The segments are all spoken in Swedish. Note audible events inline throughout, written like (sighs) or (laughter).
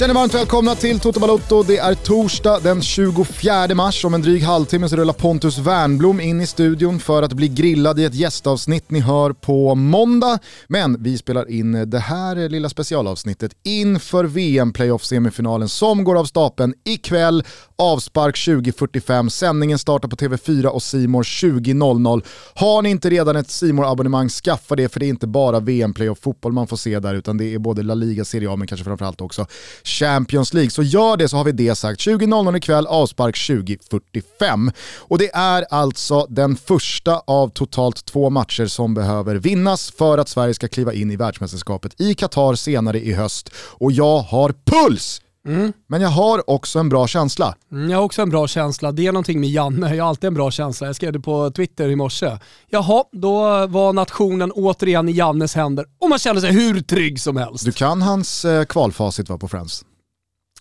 Känner varmt välkomna till Toto Balotto. Det är torsdag den 24 mars. Om en dryg halvtimme så rullar Pontus Wernblom in i studion för att bli grillad i ett gästavsnitt ni hör på måndag. Men vi spelar in det här lilla specialavsnittet inför VM-playoff-semifinalen som går av stapeln ikväll. Avspark 20.45. Sändningen startar på TV4 och Simor 20.00. Har ni inte redan ett simor abonnemang skaffa det för det är inte bara VM-playoff-fotboll man får se där utan det är både La Liga, Serie A men kanske framförallt också Champions League. Så gör det så har vi det sagt. 20.00 ikväll, avspark 20.45. Och det är alltså den första av totalt två matcher som behöver vinnas för att Sverige ska kliva in i världsmästerskapet i Qatar senare i höst. Och jag har puls! Mm. Men jag har också en bra känsla. Mm, jag har också en bra känsla. Det är någonting med Janne, jag har alltid en bra känsla. Jag skrev det på Twitter i morse. Jaha, då var nationen återigen i Jannes händer och man kände sig hur trygg som helst. Du kan hans eh, kvalfacit va, på Friends?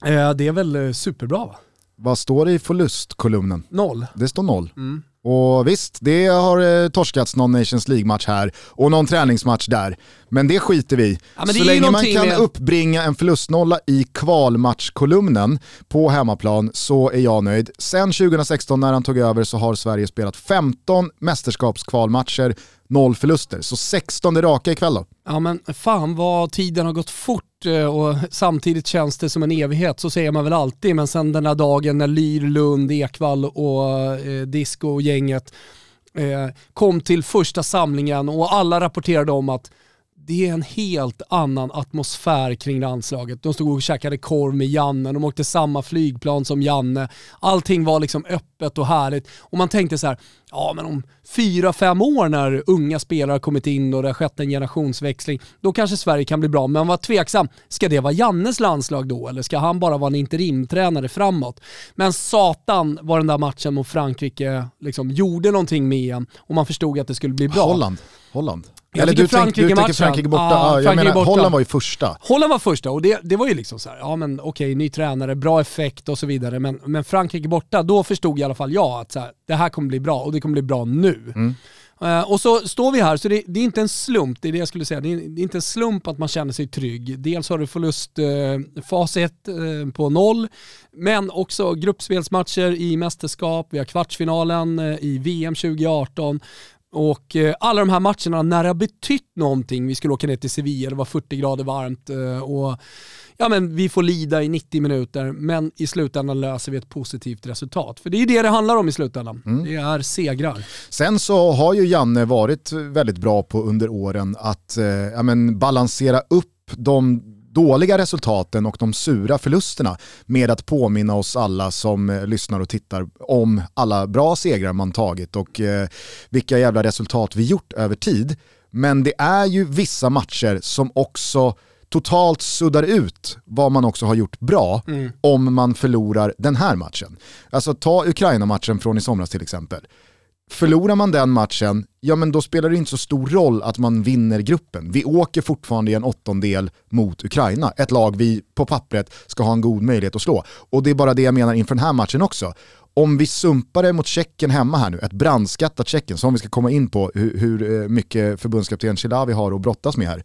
Eh, det är väl eh, superbra va? Vad står det i förlustkolumnen? Noll. Det står noll. Mm. Och visst, det har eh, torskats någon Nations League-match här och någon träningsmatch där. Men det skiter vi ja, Så länge man kan med... uppbringa en förlustnolla i kvalmatchkolumnen på hemmaplan så är jag nöjd. Sen 2016 när han tog över så har Sverige spelat 15 mästerskapskvalmatcher, noll förluster. Så 16 raka ikväll då. Ja men fan vad tiden har gått fort eh, och samtidigt känns det som en evighet, så säger man väl alltid. Men sen den där dagen när Lyr, Lund, Ekvall och eh, Disco-gänget eh, kom till första samlingen och alla rapporterade om att det är en helt annan atmosfär kring landslaget. De stod och käkade korv med Janne, de åkte samma flygplan som Janne. Allting var liksom öppet och härligt. Och man tänkte så här, ja men om fyra, fem år när unga spelare har kommit in och det har skett en generationsväxling, då kanske Sverige kan bli bra. Men man var tveksam, ska det vara Jannes landslag då eller ska han bara vara en interimtränare framåt? Men satan var den där matchen mot Frankrike liksom gjorde någonting med en och man förstod att det skulle bli bra. Holland. Holland. Jag Eller du, Frankrike tänk, du tänker Frankrike borta, ja, jag menar borta. Holland var ju första. Holland var första och det, det var ju liksom så här, ja men okej, ny tränare, bra effekt och så vidare. Men, men Frankrike borta, då förstod i alla fall jag att så här, det här kommer bli bra och det kommer bli bra nu. Mm. Uh, och så står vi här, så det, det, är inte en slump, det är det jag skulle säga. Det är, det är inte en slump att man känner sig trygg. Dels har du förlustfacit uh, uh, på noll, men också gruppspelsmatcher i mästerskap, vi har kvartsfinalen i VM 2018. Och eh, alla de här matcherna när det har betytt någonting, vi skulle åka ner till Sevilla, det var 40 grader varmt eh, och ja, men vi får lida i 90 minuter, men i slutändan löser vi ett positivt resultat. För det är det det handlar om i slutändan. Mm. Det är segrar. Sen så har ju Janne varit väldigt bra på under åren att eh, ja, men balansera upp de dåliga resultaten och de sura förlusterna med att påminna oss alla som eh, lyssnar och tittar om alla bra segrar man tagit och eh, vilka jävla resultat vi gjort över tid. Men det är ju vissa matcher som också totalt suddar ut vad man också har gjort bra mm. om man förlorar den här matchen. Alltså ta Ukraina-matchen från i somras till exempel. Förlorar man den matchen, ja men då spelar det inte så stor roll att man vinner gruppen. Vi åker fortfarande i en åttondel mot Ukraina, ett lag vi på pappret ska ha en god möjlighet att slå. Och det är bara det jag menar inför den här matchen också. Om vi sumpar det mot Tjeckien hemma här nu, ett brandskattat Tjeckien, som vi ska komma in på hur, hur mycket förbundskapten Chilavi har att brottas med här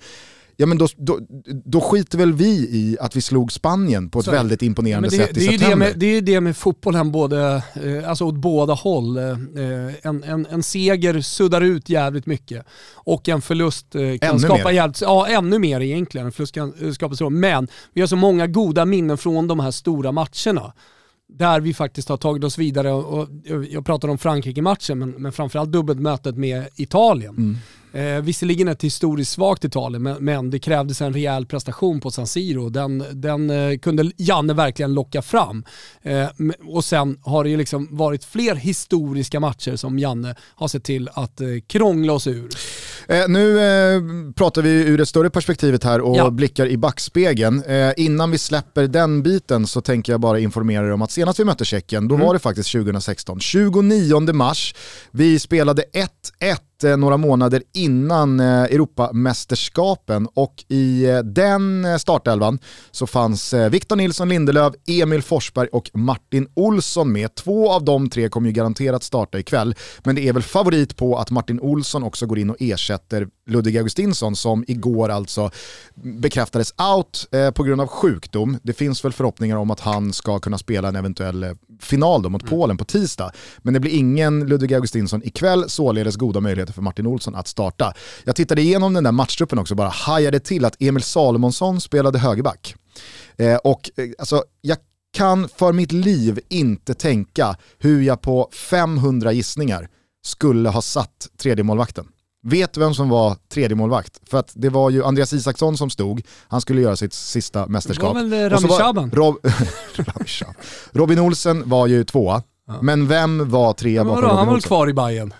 ja men då, då, då skiter väl vi i att vi slog Spanien på ett så, väldigt imponerande det, sätt det i september. Det, med, det är ju det med fotbollen både, eh, alltså åt båda håll. Eh, en, en, en seger suddar ut jävligt mycket och en förlust eh, kan ännu skapa jävligt, ja ännu mer egentligen. En förlust kan skapa så. Men vi har så många goda minnen från de här stora matcherna där vi faktiskt har tagit oss vidare. Och jag pratar om Frankrike-matchen, men, men framförallt dubbelmötet med Italien. Mm. Eh, visserligen ett historiskt svagt Italien, men, men, det krävdes en rejäl prestation på San Siro. Den, den eh, kunde Janne verkligen locka fram. Eh, och sen har det ju liksom varit fler historiska matcher som Janne har sett till att eh, krångla oss ur. Eh, nu eh, pratar vi ur det större perspektivet här och ja. blickar i backspegeln. innan vi släpper den biten så tänker jag bara informera er om att senast vi mötte Tjeckien, då mm. var det faktiskt 2016. 29 mars, vi spelade 1-1 Eh, några månader innan eh, Europamästerskapen och i eh, den startelvan så fanns Victor Nilsson Lindelöf, Emil Forsberg och Martin Olsson med. Två av de tre kommer ju garanterat starta ikväll, men det är väl favorit på att Martin Olsson också går in och ersätter Ludvig Augustinsson som igår alltså bekräftades out på grund av sjukdom. Det finns väl förhoppningar om att han ska kunna spela en eventuell final då mot mm. Polen på tisdag. Men det blir ingen Ludvig Augustinsson ikväll, således goda möjligheter för Martin Olsson att starta. Jag tittade igenom den där matchtruppen också, bara hajade till att Emil Salomonsson spelade högerback. Eh, och eh, alltså, jag kan för mitt liv inte tänka hur jag på 500 gissningar skulle ha satt tredje målvakten. Vet vem som var tredje målvakt? För att det var ju Andreas Isaksson som stod, han skulle göra sitt sista mästerskap. Det var väl (laughs) Rami Shaban? Rob Robin Olsen var ju tvåa, ja. men vem var trea bakom Robin Olsen? Han var väl kvar i Bayern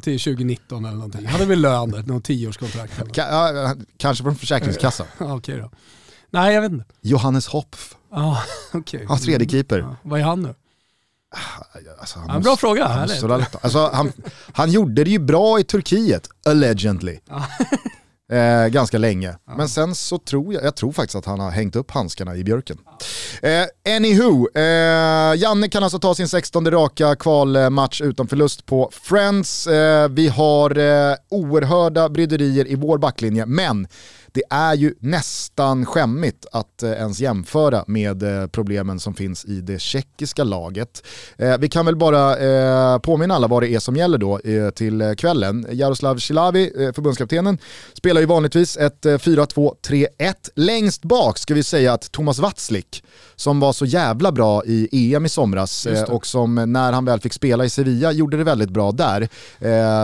till 2019 eller någonting. Han hade väl lön där, någon tioårskontrakt. ja, kanske från Försäkringskassan. (laughs) Okej okay då. Nej jag vet inte. Johannes Hopf. Ah, okay. Ja, (laughs) tredje keeper. Ja, vad är han nu? Alltså, han ja, måste, bra fråga. Han, alltså, han, han gjorde det ju bra i Turkiet, allegedly. (laughs) Eh, ganska länge. Ja. Men sen så tror jag, jag tror faktiskt att han har hängt upp handskarna i björken. Eh, anywho, eh, Janne kan alltså ta sin 16 raka kvalmatch utan förlust på Friends. Eh, vi har eh, oerhörda bryderier i vår backlinje, men det är ju nästan skämmigt att eh, ens jämföra med eh, problemen som finns i det tjeckiska laget. Eh, vi kan väl bara påminna alla vad det är som gäller då till kvällen. Jaroslav Silavi, förbundskaptenen, spelar ju vanligtvis ett 4-2-3-1. Längst bak ska vi säga att Thomas Watzlik, som var så jävla bra i EM i somras och som när han väl fick spela i Sevilla gjorde det väldigt bra där.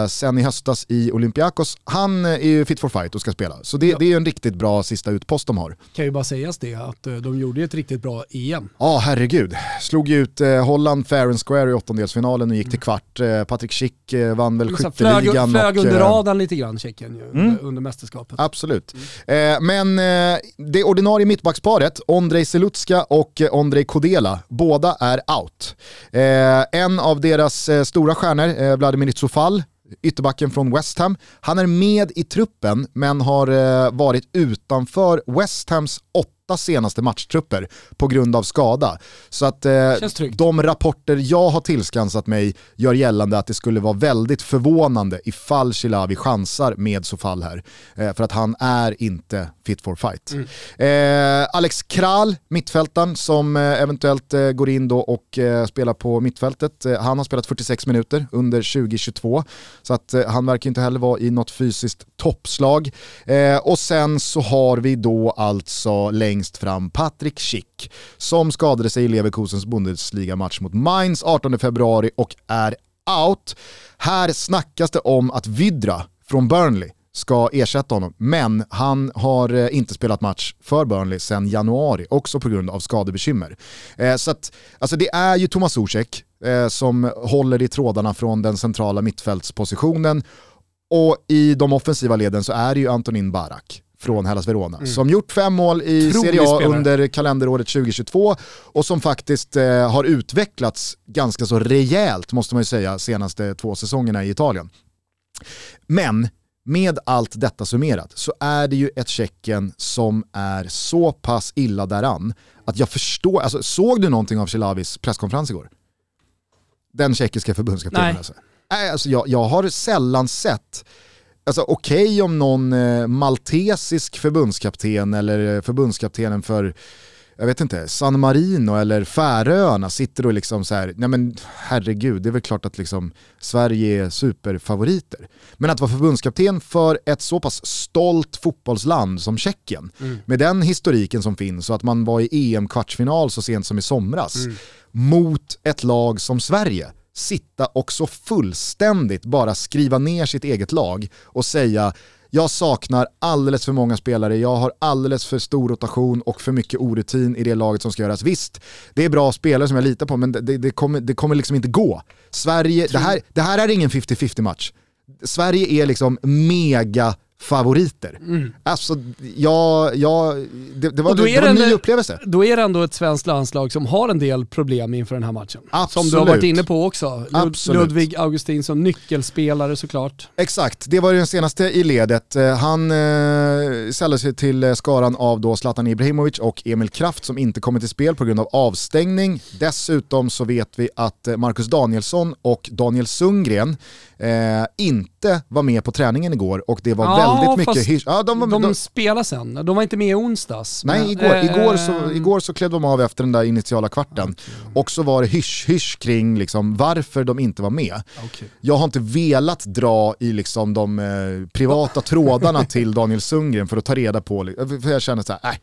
Sen i höstas i Olympiakos, han är ju fit for fight och ska spela. Så det, ja. det är en riktigt bra sista utpost de har. Kan ju bara sägas det att eh, de gjorde ett riktigt bra EM. Ja, ah, herregud. Slog ju ut eh, Holland fair and square i åttondelsfinalen och gick till kvart. Eh, Patrik Schick eh, vann väl skytteligan. Flög, flög och, under radarn lite grann, Tjeckien ju, mm. under, mästerskapet. Absolut. Mm. men det ordinarie mittbacksparet, Ondrej Selutska och Ondrej Kodela, båda är out. en av deras stora stjärnor, Vladimir Zufal, ytterbacken från West Ham. Han är med i truppen men har eh, varit utanför West Hams åtta åtta senaste matchtrupper på grund av skada. Så att eh, de rapporter jag har tillskansat mig gör gällande att det skulle vara väldigt förvånande ifall Chilavi chansar med Sofall här. Eh, för att han är inte fit for fight. Mm. Eh, Alex Kral, mittfältaren som eh, eventuellt eh, går in då och eh, spelar på mittfältet. han har spelat 46 minuter under 2022. Så att han verkar inte heller vara i något fysiskt toppslag. och sen så har vi då alltså längre längst fram Patrik Schick som skadade sig i Leverkusens Bundesliga-match mot Mainz 18 februari och är out. Här snackas det om att Vidra från Burnley ska ersätta honom, men han har eh, inte spelat match för Burnley sedan januari, också på grund av skadebekymmer. Eh, så att, alltså det är ju Thomas Zuzek eh, som håller i trådarna från den centrala mittfältspositionen och i de offensiva leden så är det ju Antonin Barak från Hellas Verona. Mm. Som gjort fem mål i Trolig Serie A spelare. under kalenderåret 2022 och som faktiskt eh, har utvecklats ganska så rejält måste man ju säga senaste två säsongerna i Italien. Men med allt detta summerat så är det ju ett Tjeckien som är så pass illa däran att jag förstår, alltså såg du någonting av Cilavis presskonferens igår? Den tjeckiska förbundskaptenen alltså. Nej, alltså jag, jag har sällan sett Alltså okej okay om någon eh, maltesisk förbundskapten eller eh, förbundskaptenen för jag vet inte, San Marino eller Färöarna sitter och liksom så här, nej men herregud, det är väl klart att liksom Sverige är superfavoriter. Men att vara förbundskapten för ett så pass stolt fotbollsland som Tjeckien, mm. med den historiken som finns och att man var i EM-kvartsfinal så sent som i somras, mm. mot ett lag som Sverige, sitta och så fullständigt bara skriva ner sitt eget lag och säga jag saknar alldeles för många spelare, jag har alldeles för stor rotation och för mycket orutin i det laget som ska göras. Visst, det är bra spelare som jag litar på men det, det, kommer, det kommer liksom inte gå. Sverige, det här, det här är ingen 50-50 match. Sverige är liksom mega favoriter. Mm. Alltså, ja, ja, det, det var, det var en ny upplevelse. Då är det ändå ett svenskt landslag som har en del problem inför den här matchen. Som Absolut. du har varit inne på också. Absolut. Ludvig Augustin som nyckelspelare såklart. Exakt, det var ju den senaste i ledet. Eh, Han eh, sällade sig till eh, skaran av då Zlatan Ibrahimovic och Emil Kraft som inte kommit till spel på grund av avstängning. Dessutom så vet vi att eh, Marcus Danielsson och Daniel Sundgren eh, inte var med på träningen igår och det var Ja, väldigt mycket hysch. Ja, de, var- De, de, spelar sen, de var inte med i onsdags. nej, men, igår, eh, igår, så, igår så klev de av efter den där initiala kvarten. Och så var det hysch-hysch kring liksom varför de inte var med. okej. Jag har inte velat dra i liksom de eh, privata trådarna till Daniel Sundgren för att ta reda på, för jag känner så här, nej,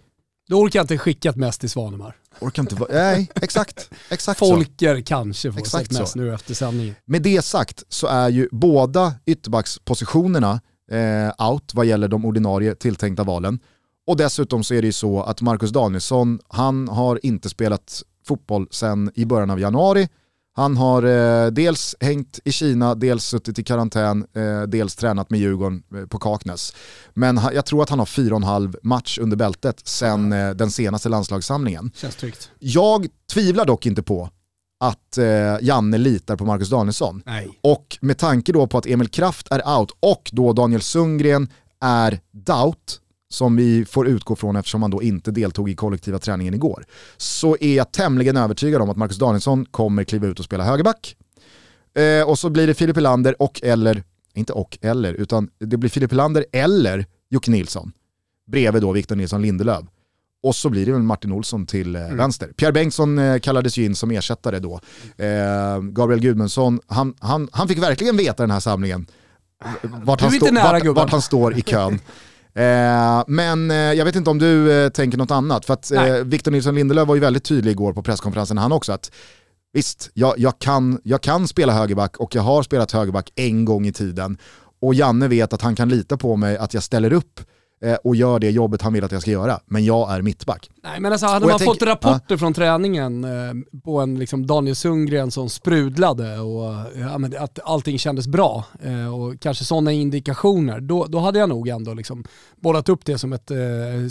Då orkar jag inte skicka ett mest till Svanemar. Orkar inte vara, nej, exakt, exakt så. Folker kanske får Exakt mest så. nu efter sändningen. Med det sagt så är ju båda ytterbackspositionerna eh, out vad gäller de ordinarie tilltänkta valen. Och dessutom så är det ju så att Marcus Danielsson, han har inte spelat fotboll sedan i början av januari. Han har eh, dels hängt i Kina, dels suttit i karantän, eh, dels tränat med Djurgården eh, på Kaknäs. Men ha, jag tror att han har fyra och en halv match under bältet sedan eh, den senaste landslagssamlingen. Känns tryggt. Jag tvivlar dock inte på att eh, Janne litar på Marcus Danielsson. Nej. Och med tanke då på att Emil Kraft är out och då Daniel Sundgren är doubt, som vi får utgå från eftersom han då inte deltog i kollektiva träningen igår, så är jag tämligen övertygad om att Marcus Danielsson kommer kliva ut och spela högerback. Eh, och så blir det Filip Helander och eller, inte och eller, utan det blir Filip Helander eller Jocke Nilsson bredvid då Victor Nilsson Lindelöf. Och så blir det väl Martin Olsson till eh, vänster. Pierre Bengtsson eh, kallades ju in som ersättare då. Eh, Gabriel Gudmundsson, han, han, han fick verkligen veta den här samlingen vart, han, stå, nära, vart, vart han står i kön. (laughs) Eh, men eh, jag vet inte om du eh, tänker något annat, för att eh. Victor Nilsson Lindelöf var ju väldigt tydlig igår på presskonferensen han också, att visst, jag, jag, kan, jag kan spela högerback och jag har spelat högerback en gång i tiden. Och Janne vet att han kan lita på mig att jag ställer upp och gör det jobbet han vill att jag ska göra. Men jag är mittback. Nej men alltså hade man jag fått rapporter från träningen eh, på en liksom Daniel Sundgren som sprudlade och eh, ja, men att allting kändes bra eh, och kanske sådana indikationer, då, då hade jag nog ändå liksom bollat upp det som ett eh,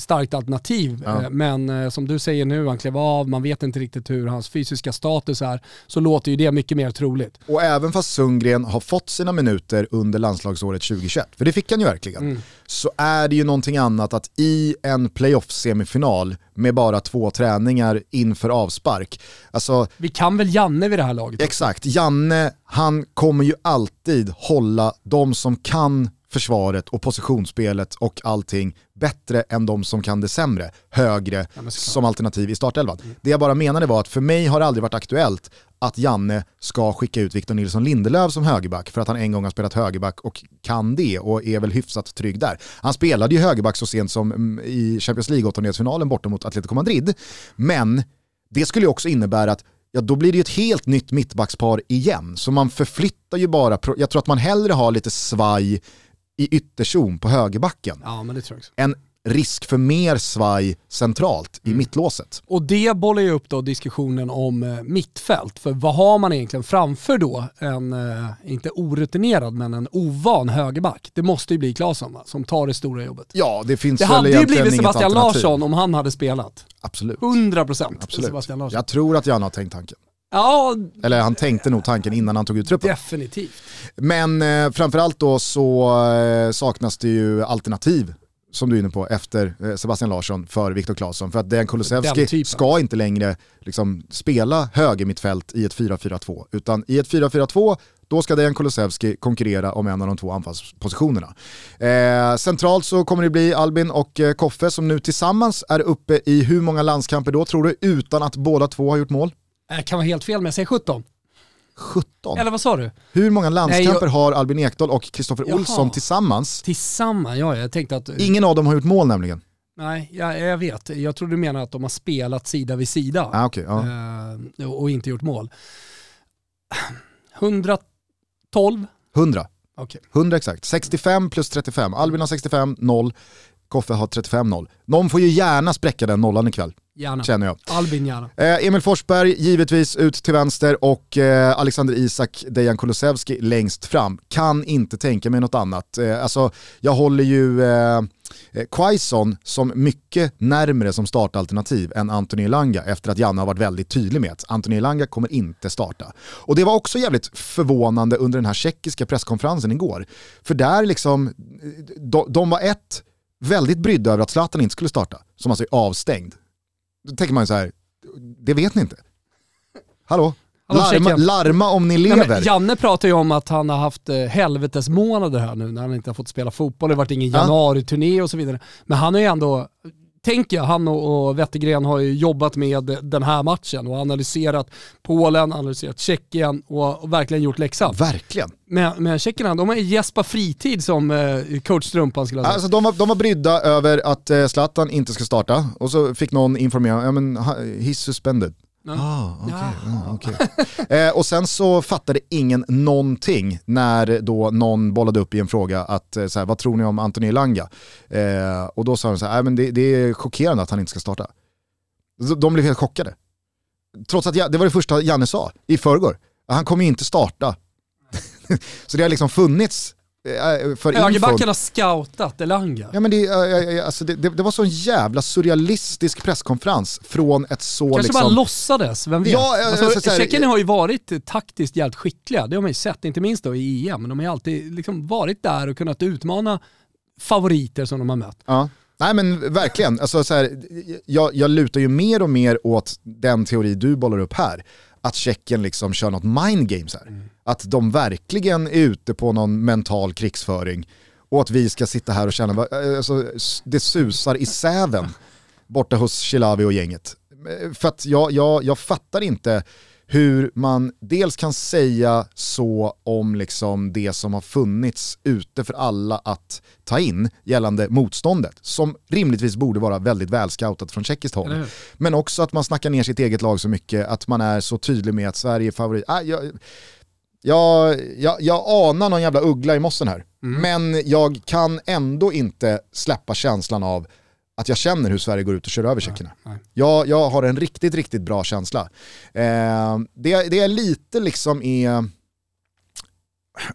starkt alternativ. Ja. Eh, men eh, som du säger nu, han klev av, man vet inte riktigt hur hans fysiska status är, så låter ju det mycket mer troligt. Och även fast Sundgren har fått sina minuter under landslagsåret 2021, för det fick han ju verkligen, Mm. så är det ju någonting annat att i en playoff-semifinal med bara två träningar inför avspark, alltså Vi kan väl Janne vid det här laget? Exakt, Janne han kommer ju alltid hålla de som kan försvaret och positionsspelet och allting bättre än de som kan det sämre, högre såklart. som alternativ i startelvan. Det jag bara menade var att för mig har det aldrig varit aktuellt att Janne ska skicka ut Victor Nilsson Lindelöf som högerback för att han en gång har spelat högerback och kan det och är väl hyfsat trygg där. Han spelade ju högerback så sent som mm, i Champions League-åttondelsfinalen borta mot Atletico Madrid, men det skulle ju också innebära att ja, då blir det ju ett helt nytt mittbackspar igen. Så man förflyttar ju bara, jag tror att man hellre har lite svaj i ytterzon på högerbacken Ja men det tror jag också. än risk för mer svaj centralt Mm. i mittlåset. Och det bollar ju upp då diskussionen om eh, mittfält. För vad har man egentligen framför då en, eh, inte orutinerad, men en ovan högerback? Det måste ju bli Claesson som tar det stora jobbet. Ja, det finns Det väl hade ju egentligen blivit inget Sebastian alternativ. Larsson om han hade spelat. Absolut. 100% Absolut. Sebastian Larsson. Jag tror att Janne har tänkt tanken. Ja, Eller han tänkte nog tanken innan han tog ut truppen. definitivt. Men eh, framförallt då så eh, saknas det ju alternativ som du är inne på, efter eh, Sebastian Larsson för Viktor Claesson. För att Dejan Kulusevski ska inte längre liksom, spela högermittfält i ett 4-4-2. Utan i ett 4-4-2, då ska Dejan Kulusevski konkurrera om en av de två anfallspositionerna. Eh, centralt så kommer det bli Albin och eh, Koffe som nu tillsammans är uppe i hur många landskamper då tror du, utan att båda två har gjort mål? Jag kan vara helt fel men jag säger 17. 17. Eller vad sa du? Hur många landskamper jag- har Albin Ekdal och Kristoffer. Olsson tillsammans? Tillsammans, ja jag tänkte att... Ingen av dem har gjort mål nämligen. Nej, jag, jag vet. Jag tror du menar att de har spelat sida vid sida. Ah, okay, ja. eh, och inte gjort mål. (sighs) 112? 100. Okej. 100 exakt. 65 plus 35. Albin har 65, 0. Koffe har 35, 0. Någon får ju gärna spräcka den nollan ikväll. Gärna. känner jag. Albin gärna. Eh, Emil Forsberg givetvis ut till vänster och eh, Alexander Isak, Dejan Kulusevski längst fram. Kan inte tänka mig något annat. Eh, alltså, jag håller ju eh, eh, Quaison som mycket närmre som startalternativ än Anthony Elanga efter att Janne har varit väldigt tydlig med att Anthony Elanga kommer inte starta. Och det var också jävligt förvånande under den här tjeckiska presskonferensen igår. För där liksom, de, de var ett, väldigt brydda över att Zlatan inte skulle starta, som alltså är avstängd. Då tänker man ju så här, det vet ni inte. Hallå? Larma, larma om ni Nej, lever. men Janne pratar ju om att han har haft eh, helvetesmånader här nu när han inte har fått spela fotboll. Det har varit ingen Ja. januari-turné och så vidare. Men han har ju ändå, tänker jag, han och, och Wettergren har ju jobbat med den här matchen och analyserat Polen, analyserat Tjeckien och, och verkligen gjort läxan. Verkligen. Men, men tjeckerna, de har Jesper Fritid som eh, coach Strumpan skulle jag säga. Alltså, de, var, de var brydda över att eh, Zlatan inte ska starta och så fick någon informera, ja men he's suspended. Ah, okej, Jaha. ah, okej. eh, och sen så fattade ingen någonting när då någon bollade upp i en fråga att eh, så här, vad tror ni om Anthony Elanga? Eh, och då sa de så här, "Nej, men det, det är chockerande att han inte ska starta. De blev helt chockade. Trots att jag, det var det första Janne sa i förrgår. Han kommer ju inte starta. (laughs) så det har liksom funnits för infon. Högerbacken har scoutat Elanga. Ja, men det, alltså det, det, det var så en jävla surrealistisk presskonferens från ett så Kanske liksom... bara låtsades, vem vet? Ja, eh, alltså, så- så här- Tjeckien har ju varit taktiskt jävligt skickliga, det har man ju sett, inte minst då i EM. Men de har ju alltid liksom varit där och kunnat utmana favoriter som de har mött. Ja. Nej men verkligen, alltså, så här, jag, jag lutar ju mer och mer åt den teori du bollar upp här. Att Tjeckien liksom kör något mind games här. Att de verkligen är ute på någon mental krigsföring. Och att vi ska sitta här och känna, eh, alltså, det susar i säven borta hos Chilavi och gänget. Eh, för att jag, jag, jag fattar inte hur man dels kan säga så om liksom det som har funnits ute för alla att ta in gällande motståndet, som rimligtvis borde vara väldigt välscoutat från tjeckiskt håll. Men också att man snackar ner sitt eget lag så mycket, att man är så tydlig med att Sverige är favorit. Ah, jag, jag, jag, jag anar någon jävla uggla i mossen här, men jag kan ändå inte släppa känslan av att jag känner hur Sverige går ut och kör över tjeckerna. nej. Jag, jag har en riktigt, riktigt bra känsla. Eh, det, det är lite liksom är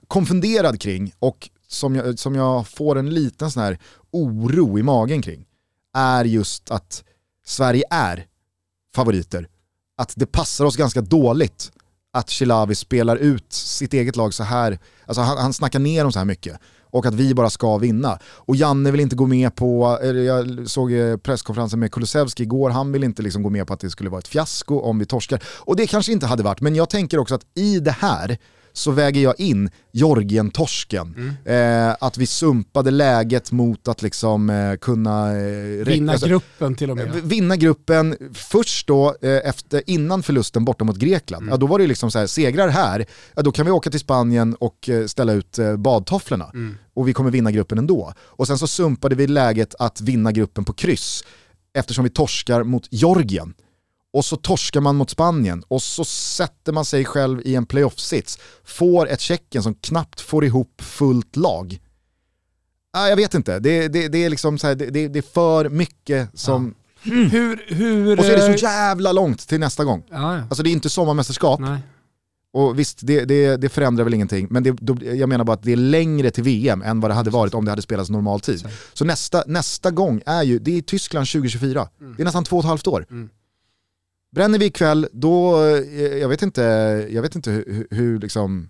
konfunderad kring och som jag, som jag får en liten sån här oro i magen kring är just att Sverige är favoriter. Att det passar oss ganska dåligt att Chilavi spelar ut sitt eget lag så här, alltså han, han snackar ner dem så här mycket och att vi bara ska vinna. Och Janne vill inte gå med på, jag såg eh, presskonferensen med Kulusevski igår, han vill inte liksom gå med på att det skulle vara ett fiasko om vi torskar. Och det kanske inte hade varit, men jag tänker också att i det här så väger jag in Georgien-torsken. Eh, att vi sumpade läget mot att liksom eh, kunna... Eh, Vinna alltså, gruppen till och med. v- vinna gruppen först då, eh, efter, innan förlusten borta mot Grekland. Mm. Ja, då var det liksom så här, segrar här, ja, då kan vi åka till Spanien och eh, ställa ut eh, badtofflorna. Mm. Och vi kommer vinna gruppen ändå. Och sen så sumpade vi läget att vinna gruppen på kryss, eftersom vi torskar mot Georgien. Och så torskar man mot Spanien och så sätter man sig själv i en playoff-sits. Får ett Tjeckien som knappt får ihop fullt lag. Ah, jag vet inte, det, det, det är liksom så här, det, det, är för mycket som... Hur, hur... Och så är det eh, så jävla långt till nästa gång. Ja, ja. Alltså det är inte sommarmästerskap, Nej. och visst det, det, det förändrar väl ingenting, men det, då, jag menar bara att det är längre till VM än vad det hade varit om det hade spelats normal tid. Så nästa, nästa gång är ju, det är Tyskland 2024, det är nästan två och ett halvt år. Mm. Bränner vi ikväll, då, eh, jag vet inte, jag vet inte hur, hur, liksom...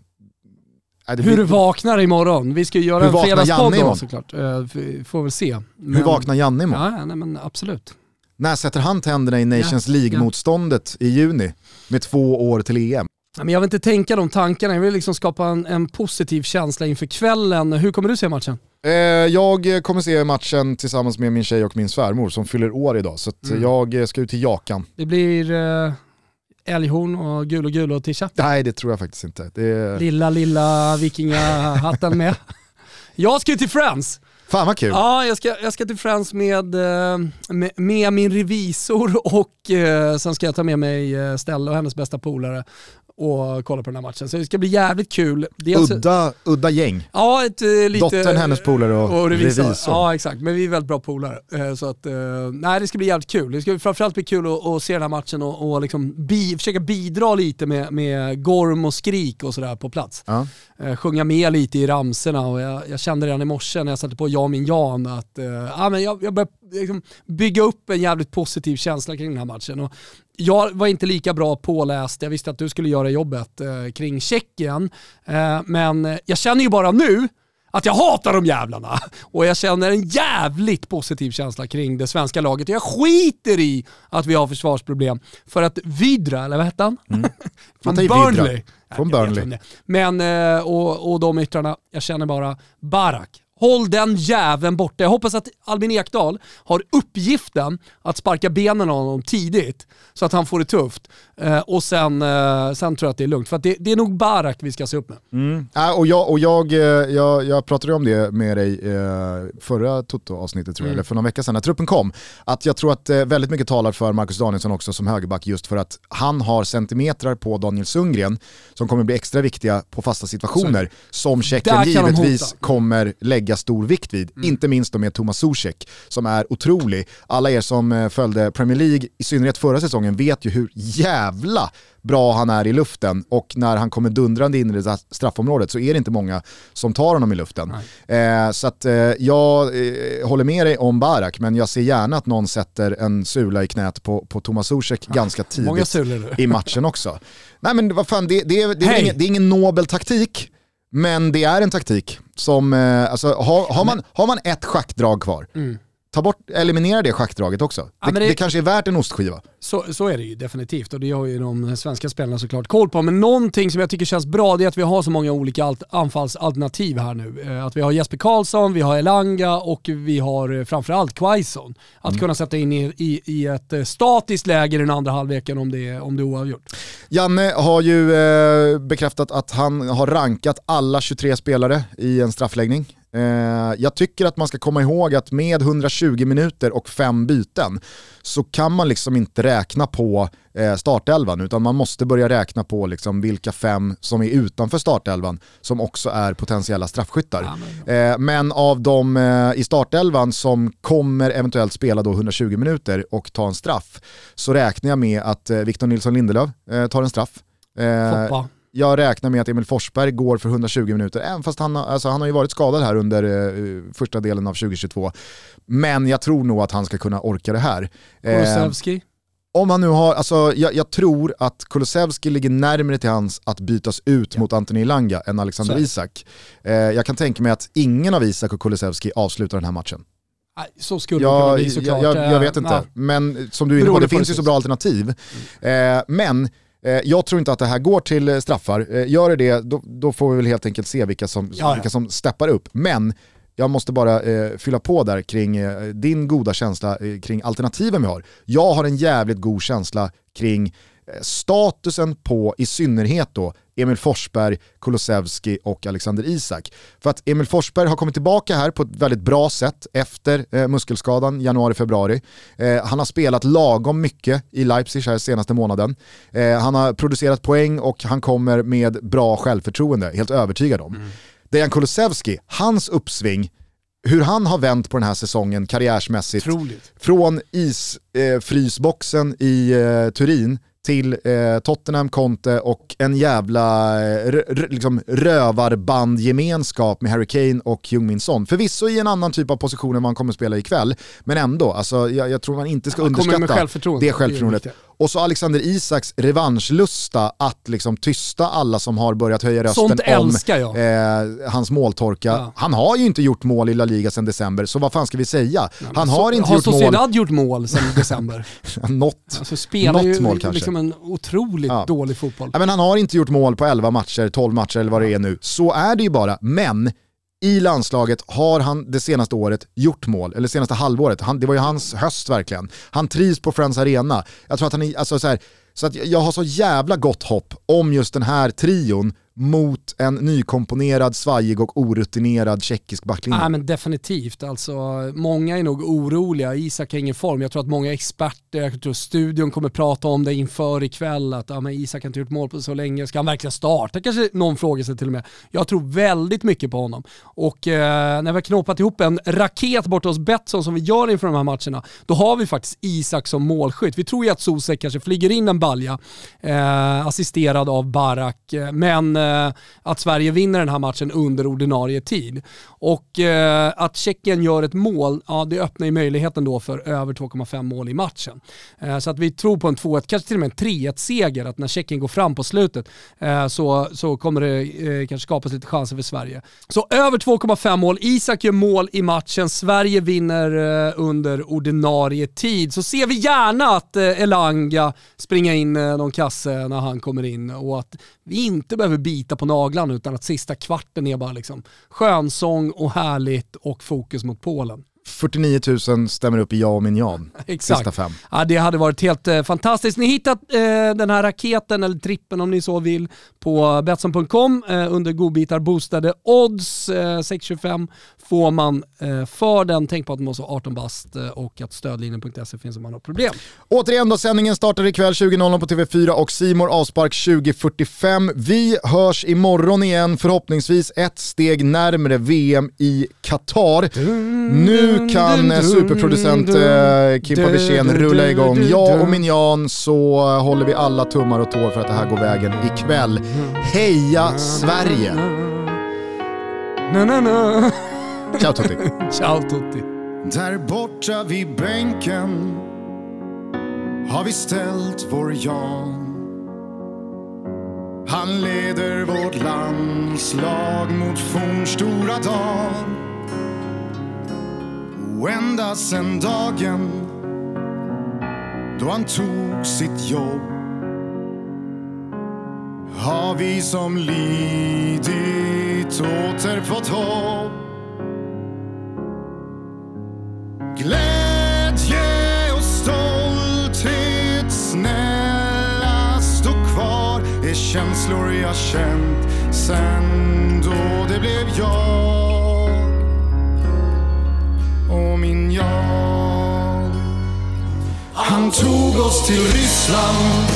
Det Hur blir- du vaknar imorgon. Vi ska ju göra Hur en fredagspodd då såklart. F- Får väl se. hur vaknar Janne imorgon? Ja, ja, nej, men absolut. När sätter han tänderna i Nations Ja, League-motståndet i juni med två år till EM? Ja, Men jag vill inte tänka de tankarna, jag vill liksom skapa en, en positiv känsla inför kvällen. Hur kommer du se matchen? Eh, jag kommer se matchen tillsammans med min tjej och min svärmor som fyller år idag, så Mm. jag eh, ska ut till Jakan. Det blir eh, älghorn och gul och gul och tisha. Nej det tror jag faktiskt inte. Det. Lilla, lilla vikingahatten med. (laughs) Jag ska ju till Friends. Fan vad kul. Ja, jag ska, jag ska till Friends med, med, med min revisor och eh, sen ska jag ta med mig Stella och hennes bästa polare och kolla på den här matchen. Så det ska bli jävligt kul. Dels, Udda, udda gäng. ja, ett, eh, lite, Dottern, hennes polare och revisor. revisorn. Ja exakt, men vi är väldigt bra polare. Eh, Så att, eh, nej det ska bli jävligt kul. Det ska framförallt bli kul att, att se den här matchen och, och liksom bi, försöka bidra lite med, med gorm och skrik och sådär på plats. Ja. Sjunga med lite i ramserna och jag, jag kände redan i morse när jag satte på Jag min Jan att ja, men jag, jag började liksom bygga upp en jävligt positiv känsla kring den här matchen. Och jag var inte lika bra påläst, jag visste att du skulle göra jobbet eh, kring Tjeckien, eh, men jag känner ju bara nu att jag hatar de jävlarna. (laughs) Och jag känner en jävligt positiv känsla kring det svenska laget. Jag skiter i att vi har försvarsproblem. För att Vydra, eller vad hette han? (laughs) Från i Vydra. Burnley. Från Burnley. Men, eh, och, och de yttrarna, jag känner bara, Barak, håll den jäveln borta. Jag hoppas att Albin Ekdal har uppgiften att sparka benen av honom tidigt så att han får det tufft. Eh, och sen, eh, sen tror jag att det är lugnt. För att det, det är nog Barak vi ska se upp med. Mm. Äh, och jag, och jag, eh, jag, jag pratade om det med dig eh, förra Toto-avsnittet, tror jag, Mm. eller för någon vecka sedan när truppen kom. Att jag tror att eh, väldigt mycket talar för Marcus Danielsson också som högerback just för att han har centimetrar på Daniel Sundgren som kommer bli extra viktiga på fasta situationer som Tjeckien givetvis kommer lägga stor vikt vid. Mm. Inte minst med Tomas Zuzek som är otrolig. Alla er som eh, följde Premier League, i synnerhet förra säsongen, vet ju hur jävla bra han är i luften och när han kommer dundrande in i det straffområdet så är det inte många som tar honom i luften. Eh, så att eh, jag eh, håller med dig om Barak men jag ser gärna att någon sätter en sula i knät på, på Thomas Zuzek ganska tidigt i matchen också. Nej men vad fan, det, det, är- det, är, Hej. ingen, det är ingen nobel taktik, men det är en taktik som, eh, alltså har, har, man, har man ett schackdrag kvar, ta bort, eliminera det schackdraget också. det, men det... det- kanske är värt en ostskiva. Så, så är det ju definitivt och det har ju de svenska spelarna såklart koll på. Men någonting som jag tycker känns bra det är att vi har så många olika alt- anfallsalternativ här nu. Eh, Att vi har Jesper Karlsson, vi har Elanga och vi har eh, framförallt Quaison. Att kunna sätta in i, i, i ett eh, statiskt läge i den andra halvleken om det, om det är oavgjort. Janne har ju eh, bekräftat att han har rankat alla 23 spelare i en straffläggning. Eh, jag tycker att man ska komma ihåg att med 120 minuter och fem byten så kan man liksom inte räkna på eh, startelvan utan man måste börja räkna på liksom vilka fem som är utanför startelvan som också är potentiella straffskyttar. Eh, men av de i startelvan som kommer eventuellt spela då 120 minuter och ta en straff så räknar jag med att Victor Nilsson Lindelöf tar en straff. Foppa. Jag räknar med att Emil Forsberg går för 120 minuter, även fast han, alltså, han har ju varit skadad här under eh, första delen av 2022. Men jag tror nog att han ska kunna orka det här. Eh, Kulusevski. om han nu har, alltså, jag, jag tror att Kulusevski ligger närmare till hans att bytas ut mot Anthony Elanga än Alexander Så. Isak. Eh, jag kan tänka mig att ingen av Isak och Kulusevski avslutar den här matchen. Nej, Så skulle det kunna Jag, bli jag, såklart. jag, jag vet Eh, inte, ja. men som du är inne på, det finns ju så bra alternativ. Eh, men eh, jag tror inte att det här går till eh, straffar. Eh, gör det det, då, då får vi väl helt enkelt se vilka som, Ja, ja. vilka som steppar upp. Men jag måste bara eh, fylla på där kring eh, din goda känsla eh, kring alternativen vi har. Jag har en jävligt god känsla kring eh, statusen på, i synnerhet då, Emil Forsberg, Kulusevski och Alexander Isak. För att Emil Forsberg har kommit tillbaka här på ett väldigt bra sätt efter eh, muskelskadan januari-februari. Eh, han har spelat lagom mycket i Leipzig här senaste månaden. Eh, han har producerat poäng och han kommer med bra självförtroende, helt övertygad om. Dejan Kulusevski, hans uppsving, hur han har vänt på den här säsongen karriärsmässigt Otroligt. från isfrysboxen i eh, Turin till eh, Tottenham, Conte och en jävla eh, liksom rövarbandgemenskap med Harry Kane och Jung-Min Son. Förvisso i en annan typ av position än vad han kommer att spela ikväll, men ändå, alltså, jag, jag tror man inte ska underskatta självförtroende. det Det självförtroendet. viktigt. Och så Alexander Isaks revanschlusta att liksom tysta alla som har börjat höja rösten om eh, hans måltorka. Ja. Han har ju inte gjort mål i La Liga sedan december, så vad fan ska vi säga? Han har inte har gjort mål, Sociedad gjort mål sedan (laughs) december? något. Alltså spelar Något ju mål kanske. liksom en otroligt Ja. dålig fotboll. Ja, men han har inte gjort mål på 11 matcher, 12 matcher eller vad det är nu. Så är det ju bara. Men i landslaget har han det senaste året gjort mål, eller senaste halvåret. Han, det var ju hans höst verkligen. Han trivs på Friends Arena. Jag tror att han är, alltså så här, så att jag har så jävla gott hopp om just den här trion mot en nykomponerad, svajig och orutinerad tjeckisk backlinje? Ja, men definitivt, alltså, många är nog oroliga. Isak har ingen form. Jag tror att många experter, jag tror studion kommer prata om det inför ikväll, att ja, men Isak har inte gjort mål på så länge. Ska han verkligen starta? Kanske någon frågar sig till och med. Jag tror väldigt mycket på honom. Och eh, när vi har knåpat ihop en raket borta hos Betsson som vi gör inför de här matcherna, då har vi faktiskt Isak som målskytt. Vi tror ju att Sosek kanske flyger in en balja, eh, assisterad av Barak, men eh, Eh, att Sverige vinner den här matchen under ordinarie tid. Och eh, att Tjeckien gör ett mål, ja det öppnar ju möjligheten då för över 2,5 mål i matchen. Eh, så att vi tror på en 2-1, kanske till och med en 3-1-seger, att när Tjeckien går fram på slutet eh, så, så kommer det eh, kanske skapas lite chanser för Sverige. Så över 2,5 mål, Isak gör mål i matchen, Sverige vinner eh, under ordinarie tid. Så ser vi gärna att eh, Elanga springer in eh, någon kasse när han kommer in och att vi inte behöver bita på naglarna utan att sista kvarten är bara liksom skönsång och härligt och fokus mot Polen. 49 000 stämmer upp i ja och min ja. (laughs) Exakt. Sista fem. Ja, det hade varit helt eh, fantastiskt. Ni hittat eh, den här raketen, eller trippen om ni så vill, på Betsson.com eh, under godbitar boostade odds. Eh, 625 får man eh, för den. Tänk på att man måste vara 18 bast eh, och att stödlinjen.se finns om man har problem. Återigen då, sändningen startar ikväll 20.00 på TV4 och Simor avspark 20.45. Vi hörs imorgon igen, förhoppningsvis ett steg närmre VM i Qatar. Nu kan eh, superproducent eh, Kimpa Wirsén rulla igång. Jag och Minjan så eh, håller vi alla tummar och tår för att det här går vägen ikväll. Heja Sverige! Na, na, na. Ciao Tutti! (laughs) Ciao tutti. Där borta vid bänken har vi ställt vår Jan. Han leder vårt landslag mot fornstora dagen. Och ända sen dagen då han tog sitt jobb har vi som lidit åter fått hopp. Glädje och stolthet snälla stå kvar är känslor jag känt sen då det blev jag och min jag. Han tog oss till Ryssland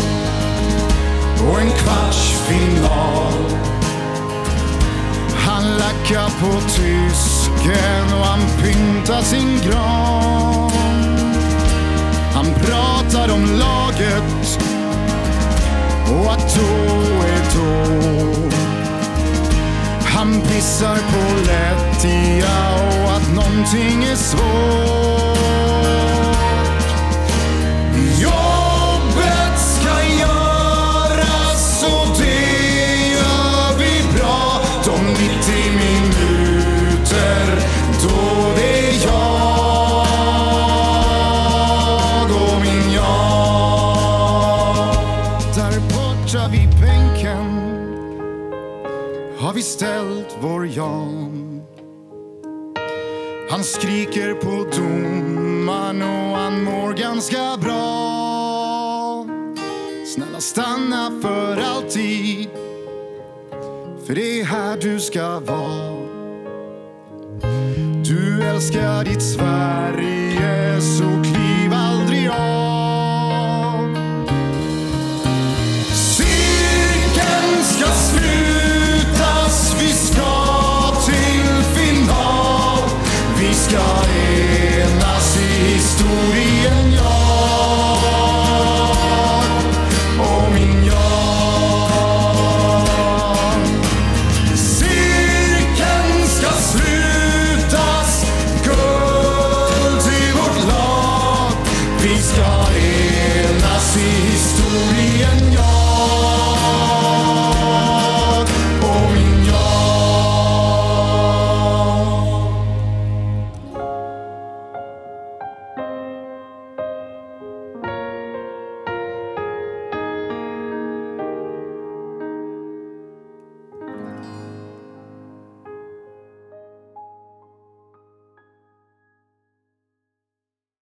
och en kvartsfinal. Han lackar på tysken och han pyntar sin gran. Han pratar om laget och att då är då. Han pissar på lätt ingenting är svårt. Jobbet ska göras och det gör vi bra. De 90 minuter då det är jag och min jag. Där borta vid bänken har vi ställt vår jag han skriker på domaren och han mår ganska bra. Snälla stanna för alltid. För det är här du ska vara. Du älskar ditt Sverige så